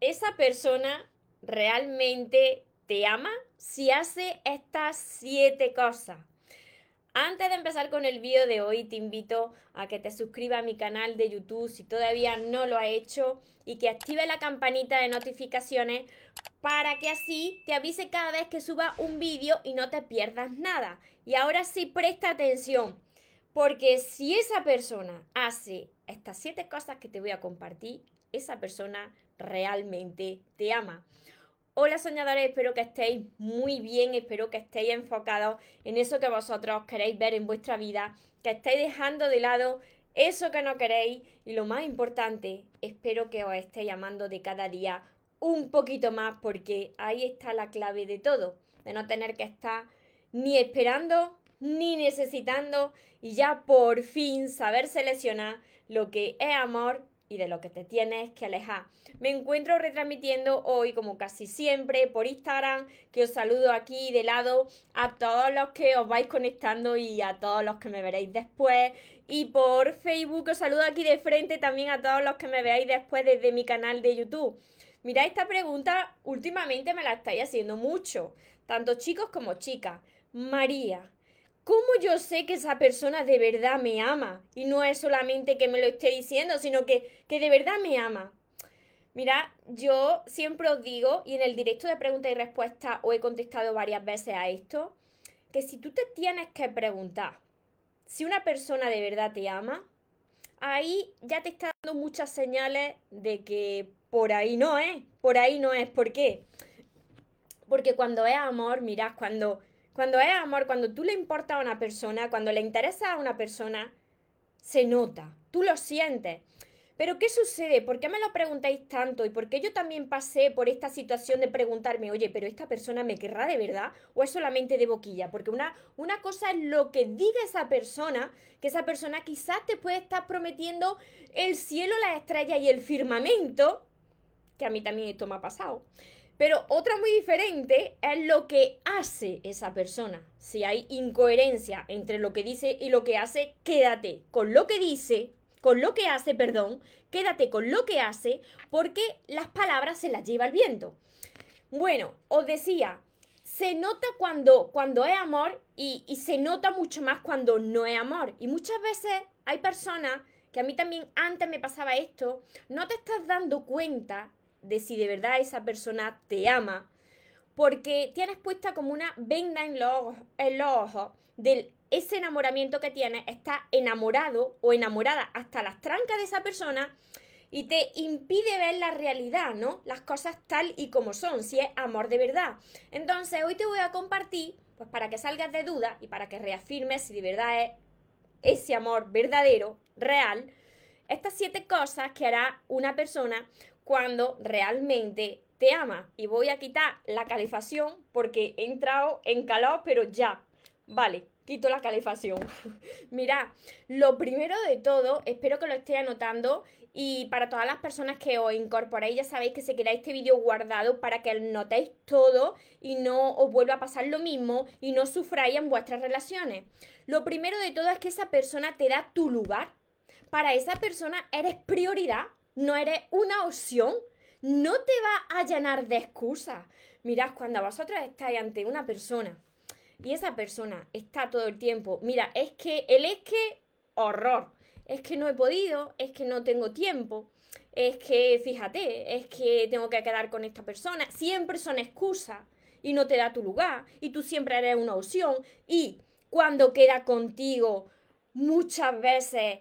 esa persona realmente te ama si hace estas siete cosas. Antes de empezar con el vídeo de hoy, te invito a que te suscribas a mi canal de YouTube si todavía no lo has hecho y que active la campanita de notificaciones para que así te avise cada vez que suba un vídeo y no te pierdas nada. Y ahora sí, presta atención, porque si esa persona hace estas siete cosas que te voy a compartir, esa persona realmente te ama. Hola soñadores, espero que estéis muy bien, espero que estéis enfocados en eso que vosotros queréis ver en vuestra vida, que estéis dejando de lado eso que no queréis y lo más importante, espero que os estéis llamando de cada día un poquito más porque ahí está la clave de todo, de no tener que estar ni esperando ni necesitando y ya por fin saber seleccionar lo que es amor y de lo que te tienes que alejar. Me encuentro retransmitiendo hoy, como casi siempre, por Instagram, que os saludo aquí de lado a todos los que os vais conectando y a todos los que me veréis después. Y por Facebook os saludo aquí de frente también a todos los que me veáis después desde mi canal de YouTube. Mira, esta pregunta últimamente me la estáis haciendo mucho, tanto chicos como chicas. María, ¿Cómo yo sé que esa persona de verdad me ama? Y no es solamente que me lo esté diciendo, sino que, que de verdad me ama. Mira, yo siempre os digo, y en el directo de preguntas y respuestas os he contestado varias veces a esto, que si tú te tienes que preguntar si una persona de verdad te ama, ahí ya te está dando muchas señales de que por ahí no es, por ahí no es. ¿Por qué? Porque cuando es amor, mirad, cuando cuando es amor, cuando tú le importa a una persona, cuando le interesa a una persona, se nota, tú lo sientes. Pero ¿qué sucede? ¿Por qué me lo preguntáis tanto? ¿Y por qué yo también pasé por esta situación de preguntarme, oye, pero esta persona me querrá de verdad o es solamente de boquilla? Porque una, una cosa es lo que diga esa persona, que esa persona quizás te puede estar prometiendo el cielo, las estrellas y el firmamento, que a mí también esto me ha pasado. Pero otra muy diferente es lo que hace esa persona. Si hay incoherencia entre lo que dice y lo que hace, quédate con lo que dice, con lo que hace, perdón, quédate con lo que hace, porque las palabras se las lleva el viento. Bueno, os decía, se nota cuando, cuando es amor y, y se nota mucho más cuando no es amor. Y muchas veces hay personas que a mí también antes me pasaba esto, no te estás dando cuenta de si de verdad esa persona te ama, porque tienes puesta como una venda en los ojos, en los ojos de ese enamoramiento que tienes, estás enamorado o enamorada hasta las trancas de esa persona y te impide ver la realidad, ¿no? Las cosas tal y como son, si es amor de verdad. Entonces, hoy te voy a compartir, pues para que salgas de duda y para que reafirmes si de verdad es ese amor verdadero, real, estas siete cosas que hará una persona cuando realmente te ama. Y voy a quitar la calefacción porque he entrado en pero ya. Vale, quito la calefacción. Mira, lo primero de todo, espero que lo estéis anotando y para todas las personas que os incorporéis, ya sabéis que se queda este vídeo guardado para que notéis todo y no os vuelva a pasar lo mismo y no sufráis en vuestras relaciones. Lo primero de todo es que esa persona te da tu lugar. Para esa persona eres prioridad no eres una opción, no te va a llenar de excusas. Mirad, cuando vosotros estáis ante una persona y esa persona está todo el tiempo, mira, es que el es que, horror, es que no he podido, es que no tengo tiempo, es que, fíjate, es que tengo que quedar con esta persona, siempre son excusas y no te da tu lugar y tú siempre eres una opción. Y cuando queda contigo muchas veces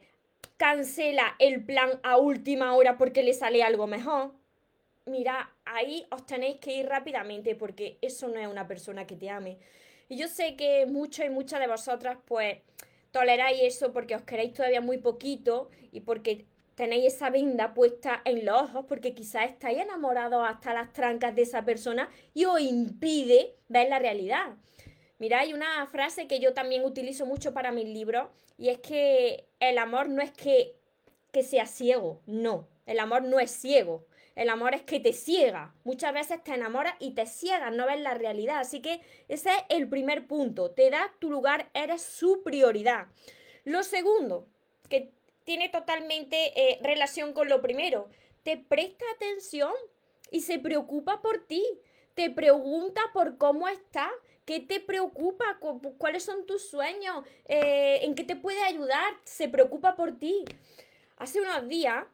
cancela el plan a última hora porque le sale algo mejor, mira, ahí os tenéis que ir rápidamente porque eso no es una persona que te ame. Y yo sé que muchos y muchas de vosotras pues toleráis eso porque os queréis todavía muy poquito y porque tenéis esa venda puesta en los ojos porque quizás estáis enamorados hasta las trancas de esa persona y os impide ver la realidad. Mira, hay una frase que yo también utilizo mucho para mis libros y es que el amor no es que, que sea ciego, no, el amor no es ciego. El amor es que te ciega. Muchas veces te enamoras y te ciegas, no ves la realidad. Así que ese es el primer punto. Te da tu lugar, eres su prioridad. Lo segundo, que tiene totalmente eh, relación con lo primero, te presta atención y se preocupa por ti, te pregunta por cómo estás, qué te preocupa, cuáles son tus sueños, eh, en qué te puede ayudar, se preocupa por ti. Hace unos días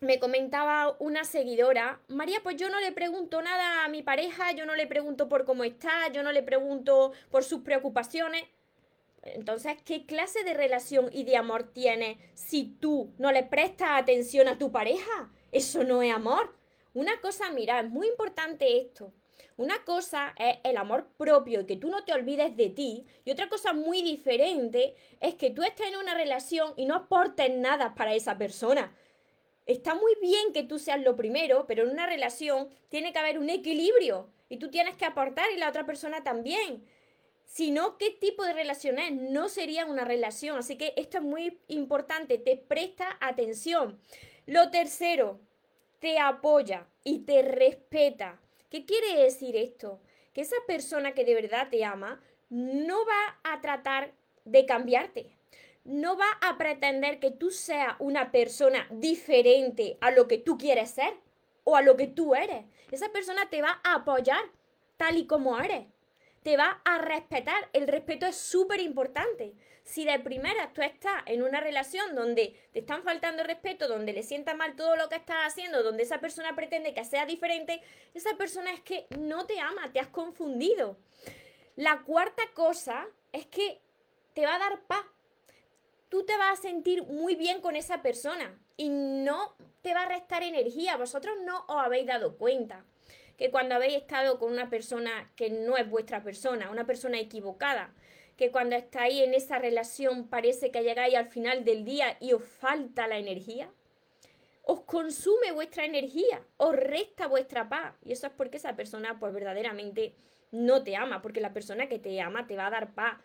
me comentaba una seguidora, María, pues yo no le pregunto nada a mi pareja, yo no le pregunto por cómo está, yo no le pregunto por sus preocupaciones. Entonces, ¿qué clase de relación y de amor tienes si tú no le prestas atención a tu pareja? Eso no es amor. Una cosa, mira, es muy importante esto. Una cosa es el amor propio que tú no te olvides de ti. Y otra cosa muy diferente es que tú estés en una relación y no aportes nada para esa persona. Está muy bien que tú seas lo primero, pero en una relación tiene que haber un equilibrio y tú tienes que aportar y la otra persona también. Si no, ¿qué tipo de relaciones no sería una relación? Así que esto es muy importante, te presta atención. Lo tercero, te apoya y te respeta. ¿Qué quiere decir esto? Que esa persona que de verdad te ama no va a tratar de cambiarte no va a pretender que tú seas una persona diferente a lo que tú quieres ser o a lo que tú eres. Esa persona te va a apoyar tal y como eres. Te va a respetar. El respeto es súper importante. Si de primera tú estás en una relación donde te están faltando respeto, donde le sienta mal todo lo que estás haciendo, donde esa persona pretende que sea diferente, esa persona es que no te ama, te has confundido. La cuarta cosa es que te va a dar paz tú te vas a sentir muy bien con esa persona y no te va a restar energía. Vosotros no os habéis dado cuenta que cuando habéis estado con una persona que no es vuestra persona, una persona equivocada, que cuando estáis en esa relación parece que llegáis al final del día y os falta la energía, os consume vuestra energía, os resta vuestra paz. Y eso es porque esa persona pues verdaderamente no te ama, porque la persona que te ama te va a dar paz.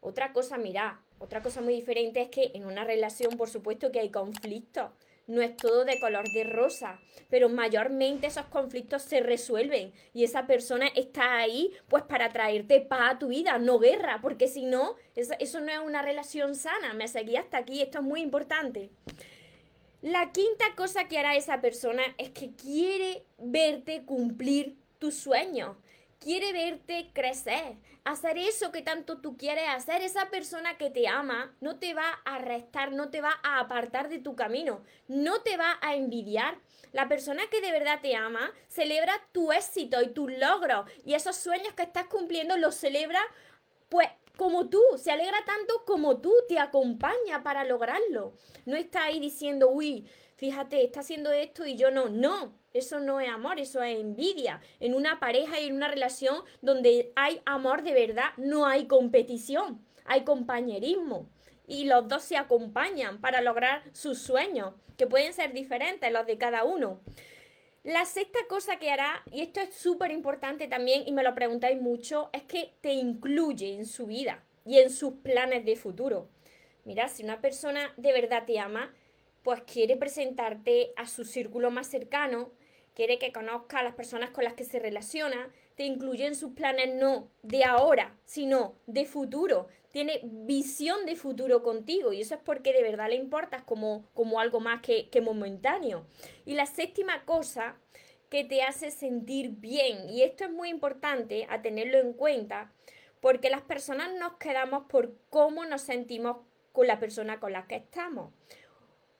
Otra cosa, mira, otra cosa muy diferente es que en una relación, por supuesto, que hay conflictos. No es todo de color de rosa, pero mayormente esos conflictos se resuelven y esa persona está ahí pues para traerte paz a tu vida, no guerra, porque si no, eso, eso no es una relación sana. Me seguí hasta aquí, esto es muy importante. La quinta cosa que hará esa persona es que quiere verte cumplir tus sueños quiere verte crecer, hacer eso que tanto tú quieres hacer. Esa persona que te ama no te va a restar, no te va a apartar de tu camino, no te va a envidiar. La persona que de verdad te ama celebra tu éxito y tus logros y esos sueños que estás cumpliendo los celebra pues como tú, se alegra tanto como tú, te acompaña para lograrlo. No está ahí diciendo, uy, fíjate, está haciendo esto y yo no. No, eso no es amor, eso es envidia. En una pareja y en una relación donde hay amor de verdad, no hay competición, hay compañerismo. Y los dos se acompañan para lograr sus sueños, que pueden ser diferentes los de cada uno. La sexta cosa que hará, y esto es súper importante también, y me lo preguntáis mucho, es que te incluye en su vida y en sus planes de futuro. Mira, si una persona de verdad te ama, pues quiere presentarte a su círculo más cercano, quiere que conozca a las personas con las que se relaciona, te incluye en sus planes no de ahora, sino de futuro. Tiene visión de futuro contigo y eso es porque de verdad le importas como, como algo más que, que momentáneo. Y la séptima cosa que te hace sentir bien, y esto es muy importante a tenerlo en cuenta, porque las personas nos quedamos por cómo nos sentimos con la persona con la que estamos.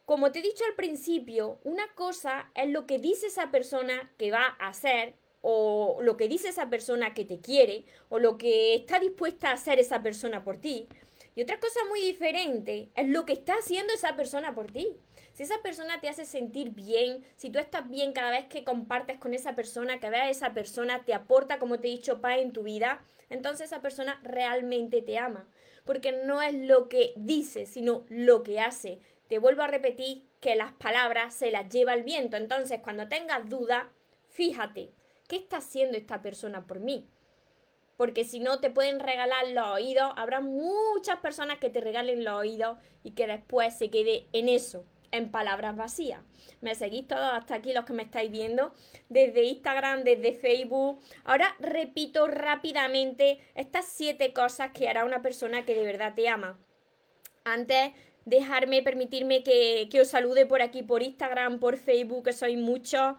Como te he dicho al principio, una cosa es lo que dice esa persona que va a hacer o lo que dice esa persona que te quiere o lo que está dispuesta a hacer esa persona por ti. Y otra cosa muy diferente es lo que está haciendo esa persona por ti. Si esa persona te hace sentir bien, si tú estás bien cada vez que compartes con esa persona, que vez esa persona te aporta, como te he dicho, paz en tu vida, entonces esa persona realmente te ama. Porque no es lo que dice, sino lo que hace. Te vuelvo a repetir que las palabras se las lleva el viento. Entonces, cuando tengas duda, fíjate, ¿qué está haciendo esta persona por mí? Porque si no te pueden regalar los oídos, habrá muchas personas que te regalen los oídos y que después se quede en eso, en palabras vacías. Me seguís todos hasta aquí los que me estáis viendo, desde Instagram, desde Facebook. Ahora repito rápidamente estas siete cosas que hará una persona que de verdad te ama. Antes dejarme, permitirme que, que, os salude por aquí, por Instagram, por Facebook, que sois muchos.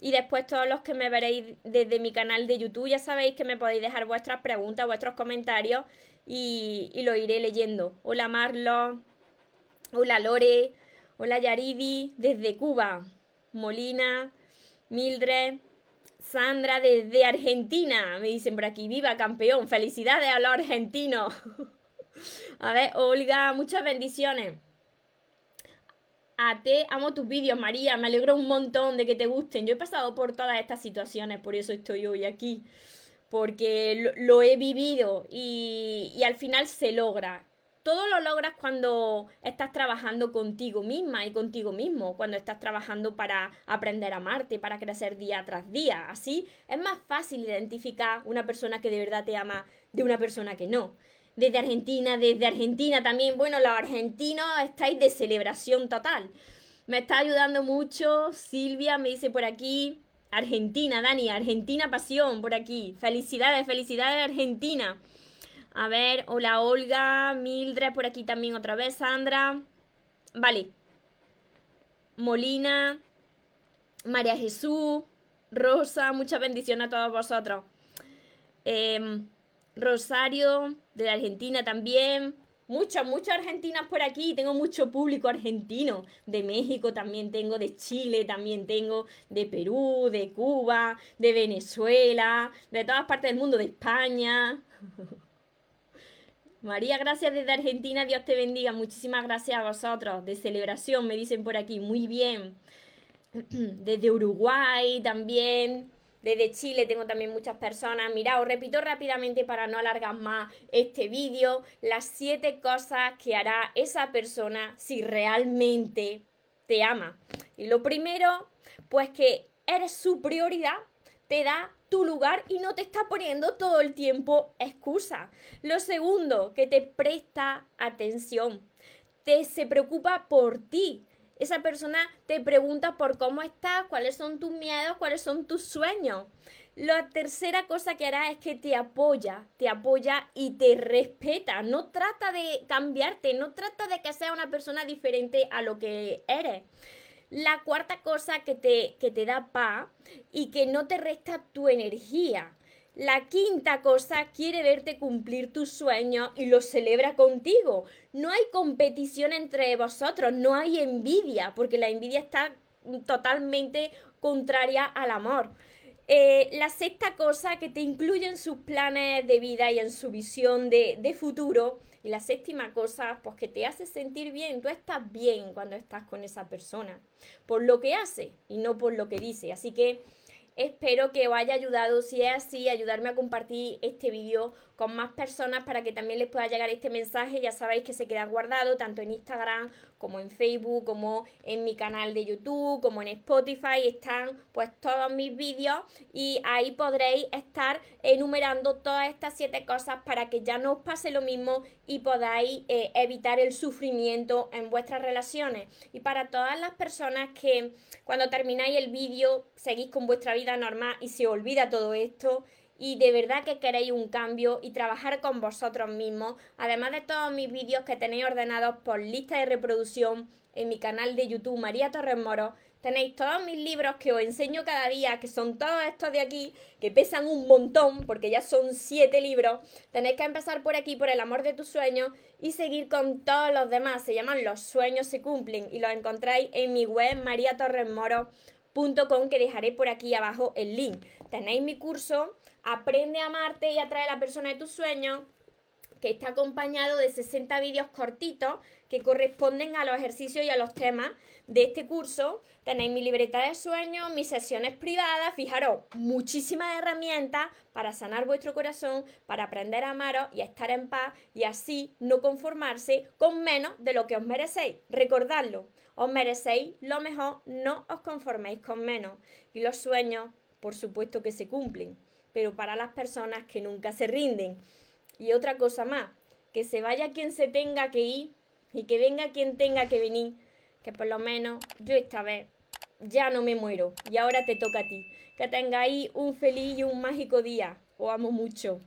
Y después todos los que me veréis desde mi canal de YouTube, ya sabéis que me podéis dejar vuestras preguntas, vuestros comentarios y, y lo iré leyendo. Hola Marlo, hola Lore, hola Yaridi, desde Cuba, Molina, Mildred, Sandra desde Argentina, me dicen por aquí, viva campeón, felicidades a los argentinos. a ver, Olga, muchas bendiciones. A te amo tus vídeos, María, me alegro un montón de que te gusten. Yo he pasado por todas estas situaciones, por eso estoy hoy aquí, porque lo, he vivido y, y al final se logra todo lo logras cuando estás trabajando contigo misma y contigo mismo, cuando estás trabajando para aprender a amarte, para crecer día tras día. Así es más fácil identificar una persona que de verdad te ama de una persona que no. Desde Argentina, desde Argentina también, bueno, los argentinos estáis de celebración total. Me está ayudando mucho, Silvia me dice por aquí, Argentina, Dani, Argentina pasión por aquí. Felicidades, felicidades Argentina. A ver, hola Olga, Mildred por aquí también otra vez, Sandra. Vale. Molina, María Jesús, Rosa, muchas bendiciones a todos vosotros. Em, Rosario, de Argentina también. Muchas, muchas argentinas por aquí. Tengo mucho público argentino. De México también tengo, de Chile también tengo, de Perú, de Cuba, de Venezuela, de todas partes del mundo, de España. María, gracias desde Argentina, Dios te bendiga. Muchísimas gracias a vosotros. De celebración, me dicen por aquí. Muy bien. Desde Uruguay también. Desde Chile tengo también muchas personas. Mira, os repito rápidamente para no alargar más este vídeo. Las siete cosas que hará esa persona si realmente te ama. Y lo primero, pues que eres su prioridad. Te da tu lugar y no te está poniendo todo el tiempo excusa. Lo segundo, que te presta atención, te se preocupa por ti. Esa persona te pregunta por cómo estás, cuáles son tus miedos, cuáles son tus sueños. La tercera cosa que hará es que te apoya, te apoya y te respeta. No trata de cambiarte, no trata de que sea una persona diferente a lo que eres. La cuarta cosa que te, que te da paz y que no te resta tu energía. La quinta cosa quiere verte cumplir tus sueños y lo celebra contigo. No hay competición entre vosotros, no hay envidia, porque la envidia está totalmente contraria al amor. Eh, la sexta cosa que te incluye en sus planes de vida y en su visión de, de futuro y la séptima cosa, pues que te hace sentir bien, tú estás bien cuando estás con esa persona, por lo que hace y no por lo que dice. Así que espero que os haya ayudado, si es así, ayudarme a compartir este vídeo con más personas para que también les pueda llegar este mensaje. Ya sabéis que se queda guardado tanto en Instagram como en Facebook, como en mi canal de YouTube, como en Spotify, están pues todos mis vídeos y ahí podréis estar enumerando todas estas siete cosas para que ya no os pase lo mismo y podáis eh, evitar el sufrimiento en vuestras relaciones. Y para todas las personas que cuando termináis el vídeo seguís con vuestra vida normal y se olvida todo esto, y de verdad que queréis un cambio y trabajar con vosotros mismos, además de todos mis vídeos que tenéis ordenados por lista de reproducción en mi canal de YouTube María Torres Moro, tenéis todos mis libros que os enseño cada día, que son todos estos de aquí, que pesan un montón, porque ya son siete libros. Tenéis que empezar por aquí, por el amor de tus sueños, y seguir con todos los demás. Se llaman Los sueños se cumplen, y los encontráis en mi web mariatorresmoro.com, que dejaré por aquí abajo el link. Tenéis mi curso Aprende a amarte y atrae a la persona de tus sueños, que está acompañado de 60 vídeos cortitos que corresponden a los ejercicios y a los temas de este curso. Tenéis mi libreta de sueños, mis sesiones privadas, fijaros, muchísimas herramientas para sanar vuestro corazón, para aprender a amaros y estar en paz y así no conformarse con menos de lo que os merecéis. Recordadlo, os merecéis lo mejor, no os conforméis con menos. Y los sueños, por supuesto que se cumplen pero para las personas que nunca se rinden. Y otra cosa más, que se vaya quien se tenga que ir y que venga quien tenga que venir, que por lo menos yo esta vez ya no me muero y ahora te toca a ti. Que tengáis un feliz y un mágico día. Os amo mucho.